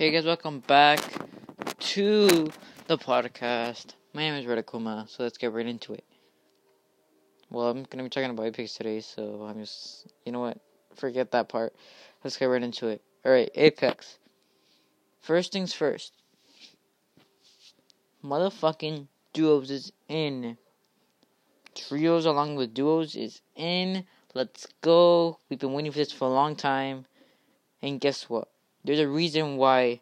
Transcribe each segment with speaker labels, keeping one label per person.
Speaker 1: Hey guys, welcome back to the podcast. My name is Redakuma, so let's get right into it. Well, I'm gonna be talking about Apex today, so I'm just, you know what, forget that part. Let's get right into it. Alright, Apex. First things first. Motherfucking duos is in. Trios along with duos is in. Let's go. We've been waiting for this for a long time. And guess what? There's a reason why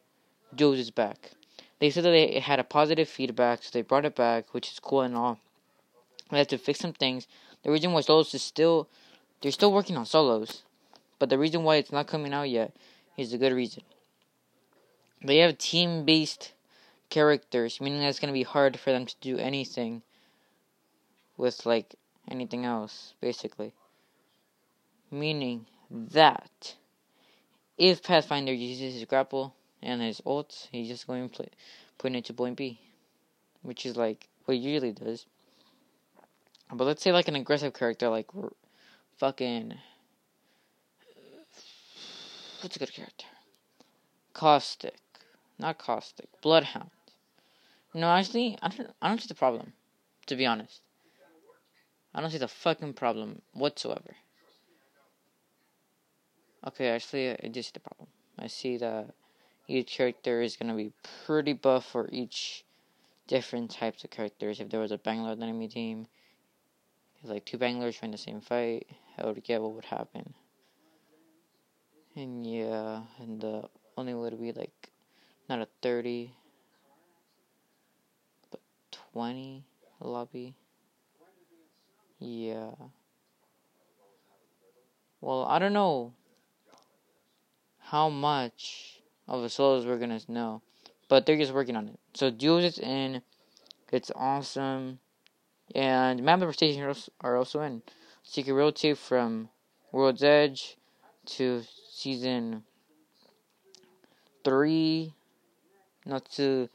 Speaker 1: duos is back. They said that they had a positive feedback, so they brought it back, which is cool and all. They had to fix some things. The reason why solos is still, they're still working on solos, but the reason why it's not coming out yet is a good reason. They have team-based characters, meaning that it's gonna be hard for them to do anything with like anything else, basically. Meaning that if Pathfinder uses his grapple and his ult, he's just going to play, put it into point B, which is like what he usually does. But let's say like an aggressive character like fucking what's a good character? Caustic, not Caustic, Bloodhound. No, actually, I don't. I don't see the problem. To be honest, I don't see the fucking problem whatsoever. Okay, actually, I see the problem. I see that each character is gonna be pretty buff for each different types of characters. If there was a Bangalore enemy team, like two Bangalores trying the same fight, I would get what would happen. And yeah, and the only way would be like not a thirty, but twenty lobby. Yeah. Well, I don't know how much of the solos we're gonna know, but they're just working on it. So duos is in, it's awesome, and map representations are also in. So you can from World's Edge to season three, not to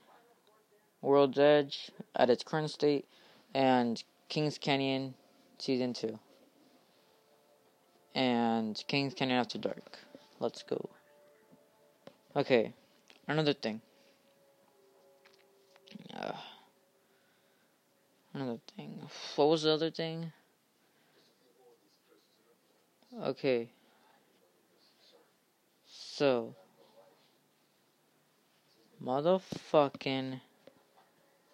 Speaker 1: World's Edge at its current state, and Kings Canyon season two, and Kings Canyon After Dark. Let's go. Okay, another thing. Uh, another thing. What was the other thing? Okay. So, motherfucking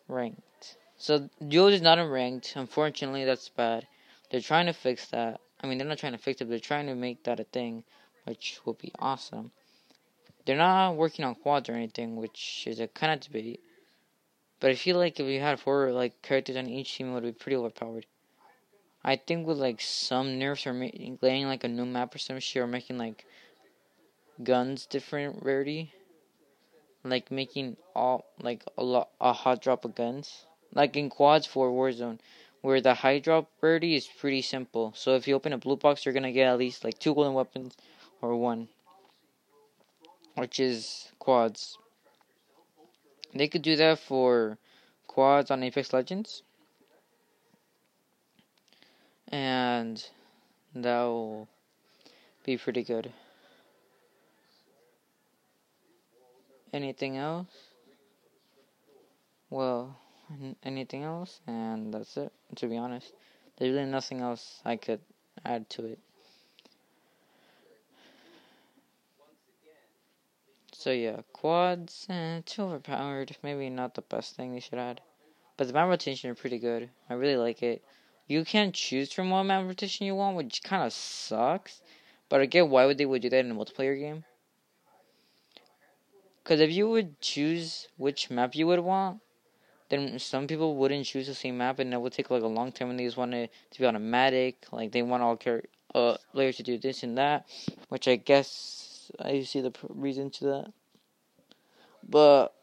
Speaker 1: ranked. So, Duos is not in ranked. Unfortunately, that's bad. They're trying to fix that. I mean, they're not trying to fix it, they're trying to make that a thing, which will be awesome. They're not working on quads or anything, which is a kind of debate. But I feel like if you had four like characters on each team, it would be pretty overpowered. I think with like some nerfs or laying like a new map or some shit, or making like guns different rarity, like making all like a lot a hot drop of guns, like in quads for Warzone, where the high drop rarity is pretty simple. So if you open a blue box, you're gonna get at least like two golden weapons or one which is quads. They could do that for quads on Apex Legends. And that will be pretty good. Anything else? Well, anything else? And that's it, to be honest. There's really nothing else I could add to it. So yeah, quads, eh, too overpowered. Maybe not the best thing they should add. But the map rotation are pretty good. I really like it. You can choose from what map rotation you want, which kind of sucks. But get why would they would do that in a multiplayer game. Because if you would choose which map you would want, then some people wouldn't choose the same map, and it would take like a long time. And they just want it to be automatic, like they want all uh, players to do this and that, which I guess I see the reason to that. But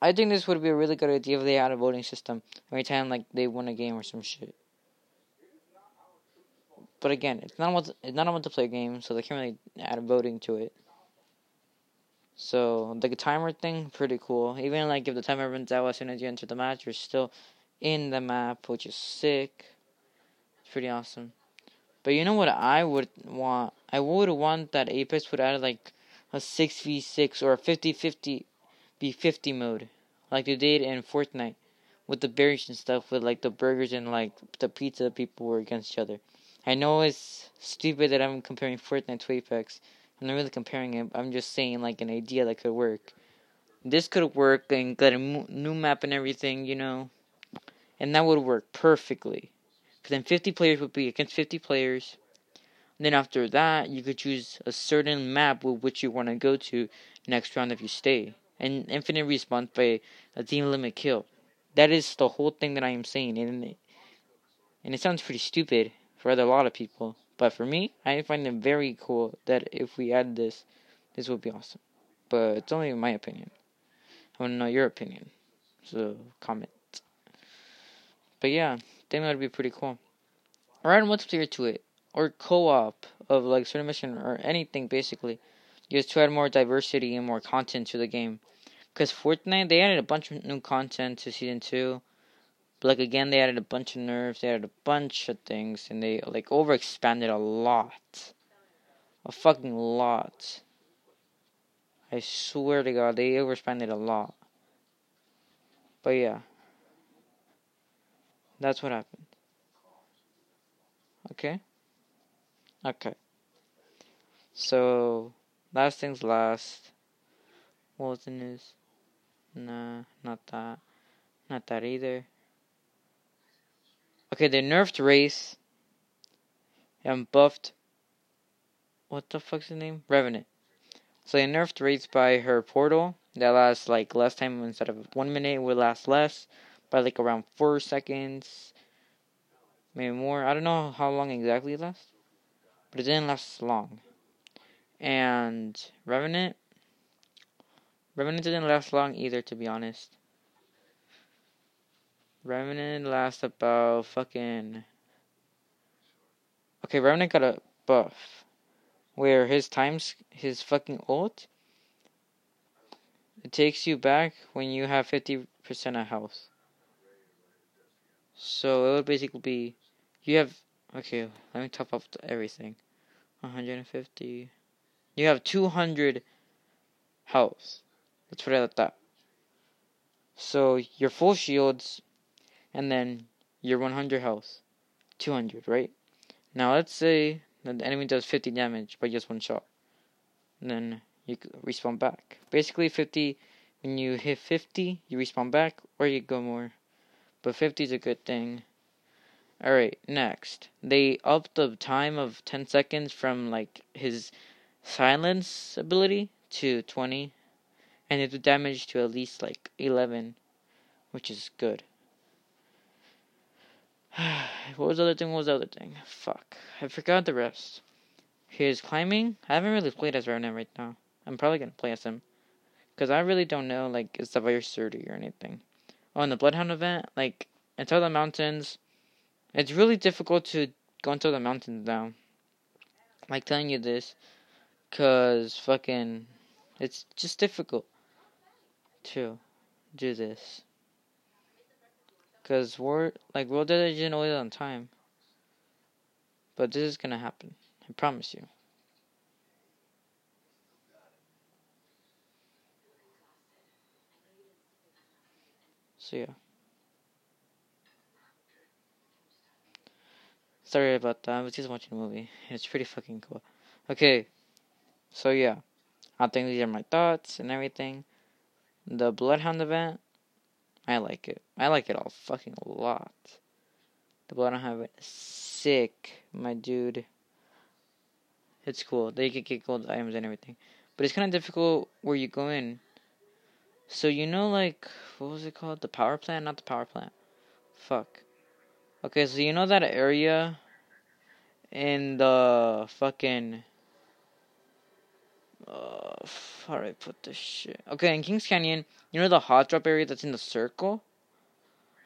Speaker 1: I think this would be a really good idea if they had a voting system every time like they won a game or some shit. But again, it's not a it's not a game, so they can't really add a voting to it. So the timer thing, pretty cool. Even like if the timer runs out as soon as you enter the match, you're still in the map, which is sick. It's pretty awesome. But you know what I would want? I would want that Apex would add like a 6v6 or a 50-50 v50 mode like they did in Fortnite with the berries and stuff with like the burgers and like the pizza people were against each other. I know it's stupid that I'm comparing Fortnite to Apex. I'm not really comparing it. I'm just saying like an idea that could work. This could work and get a new map and everything, you know, and that would work perfectly. Because then 50 players would be against 50 players. And then after that, you could choose a certain map with which you want to go to next round if you stay. And infinite response by a team limit kill. That is the whole thing that I am saying, and and it sounds pretty stupid for a lot of people, but for me, I find it very cool that if we add this, this would be awesome. But it's only my opinion. I want to know your opinion, so comment. But yeah, I think that would be pretty cool. Or add multiplayer to it, or co-op of like certain mission or anything basically, just to add more diversity and more content to the game. Because Fortnite, they added a bunch of new content to season two. But like again, they added a bunch of nerfs. They added a bunch of things, and they like overexpanded a lot, a fucking lot. I swear to God, they overexpanded a lot. But yeah, that's what happened. Okay. Okay. So, last things last. What was the news? Nah, not that. Not that either. Okay, they nerfed Wraith and buffed. What the fuck's the name? Revenant. So they nerfed Wraith by her portal. That lasts like less time instead of one minute, it would last less by like around four seconds, maybe more. I don't know how long exactly it lasts, but it didn't last long. And Revenant, Revenant didn't last long either, to be honest. Revenant lasts about fucking. Okay, Revenant got a buff where his times, his fucking ult, it takes you back when you have 50% of health. So it would basically be, you have, okay, let me top up everything. 150. You have 200 health. Let's put it at that. So your full shields, and then your 100 health, 200, right? Now let's say that the enemy does 50 damage by just one shot. And then you respawn back. Basically 50, when you hit 50, you respawn back, or you go more. But 50 is a good thing. Alright, next. They upped the time of 10 seconds from like his silence ability to 20 and it did damage to at least like 11, which is good. what was the other thing? What was the other thing? Fuck. I forgot the rest. His climbing? I haven't really played as Revenant right now. I'm probably gonna play as him. Because I really don't know, like, is the very sturdy or anything. Oh, in the Bloodhound event, like, into the mountains, it's really difficult to go into the mountains now. Like, telling you this, because fucking, it's just difficult to do this. Because we're, like, World Dead always on time. But this is gonna happen. I promise you. So yeah. Sorry about that. I was just watching a movie. It's pretty fucking cool. Okay. So yeah. I think these are my thoughts and everything. The Bloodhound event, I like it. I like it all fucking a lot. The Bloodhound event sick, my dude. It's cool. They can get gold items and everything. But it's kind of difficult where you go in. So you know, like, what was it called? The power plant? Not the power plant. Fuck. Okay, so you know that area in the fucking uh, how do I put this shit? Okay, in Kings Canyon, you know the hot drop area that's in the circle?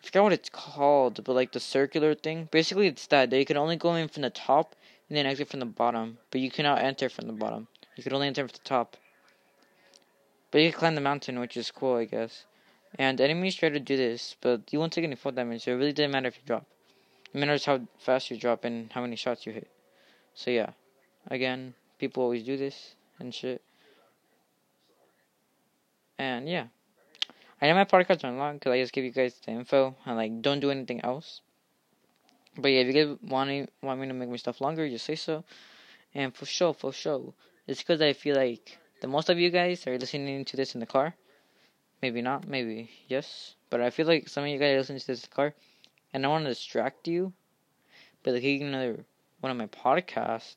Speaker 1: I forgot what it's called, but like the circular thing. Basically, it's that. They can only go in from the top and then exit from the bottom, but you cannot enter from the bottom. You can only enter from the top. But you can climb the mountain, which is cool, I guess. And enemies try to do this, but you won't take any fall damage, so it really doesn't matter if you drop. It matters how fast you drop and how many shots you hit. So yeah, again, people always do this and shit. And yeah. I know my podcast are long because I just give you guys the info and like don't do anything else. But yeah, if you guys want me, want me to make my stuff longer, just say so. And for sure, for sure, it's because I feel like the most of you guys are listening to this in the car. Maybe not, maybe yes. But I feel like some of you guys are listening to this in the car, and I want to distract you. But like another one of my podcasts,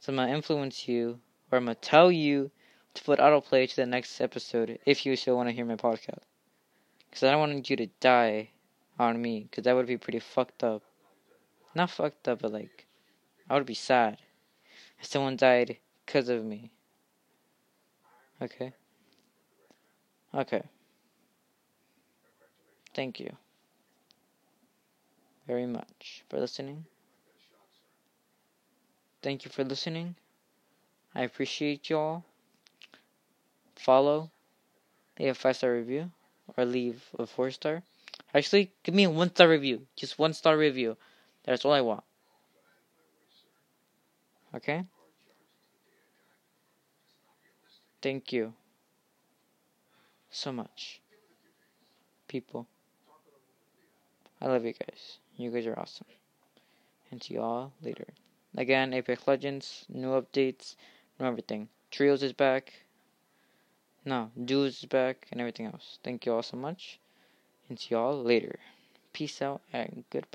Speaker 1: so I'm gonna influence you, or I'm gonna tell you to put autoplay to the next episode if you still want to hear my podcast. Because I don't want you to die on me, because that would be pretty fucked up. Not fucked up, but like, I would be sad if someone died because of me. Okay? Okay. Thank you very much for listening. Thank you for listening. I appreciate y'all. Follow, leave a five star review, or leave a four star. Actually, give me a one star review. Just one star review. That's all I want. Okay? Thank you so much, people. I love you guys. You guys are awesome. And see y'all later. Again, Apex Legends, new updates, everything. Trios is back. No, Duos is back and everything else. Thank you all so much. And see y'all later. Peace out and goodbye.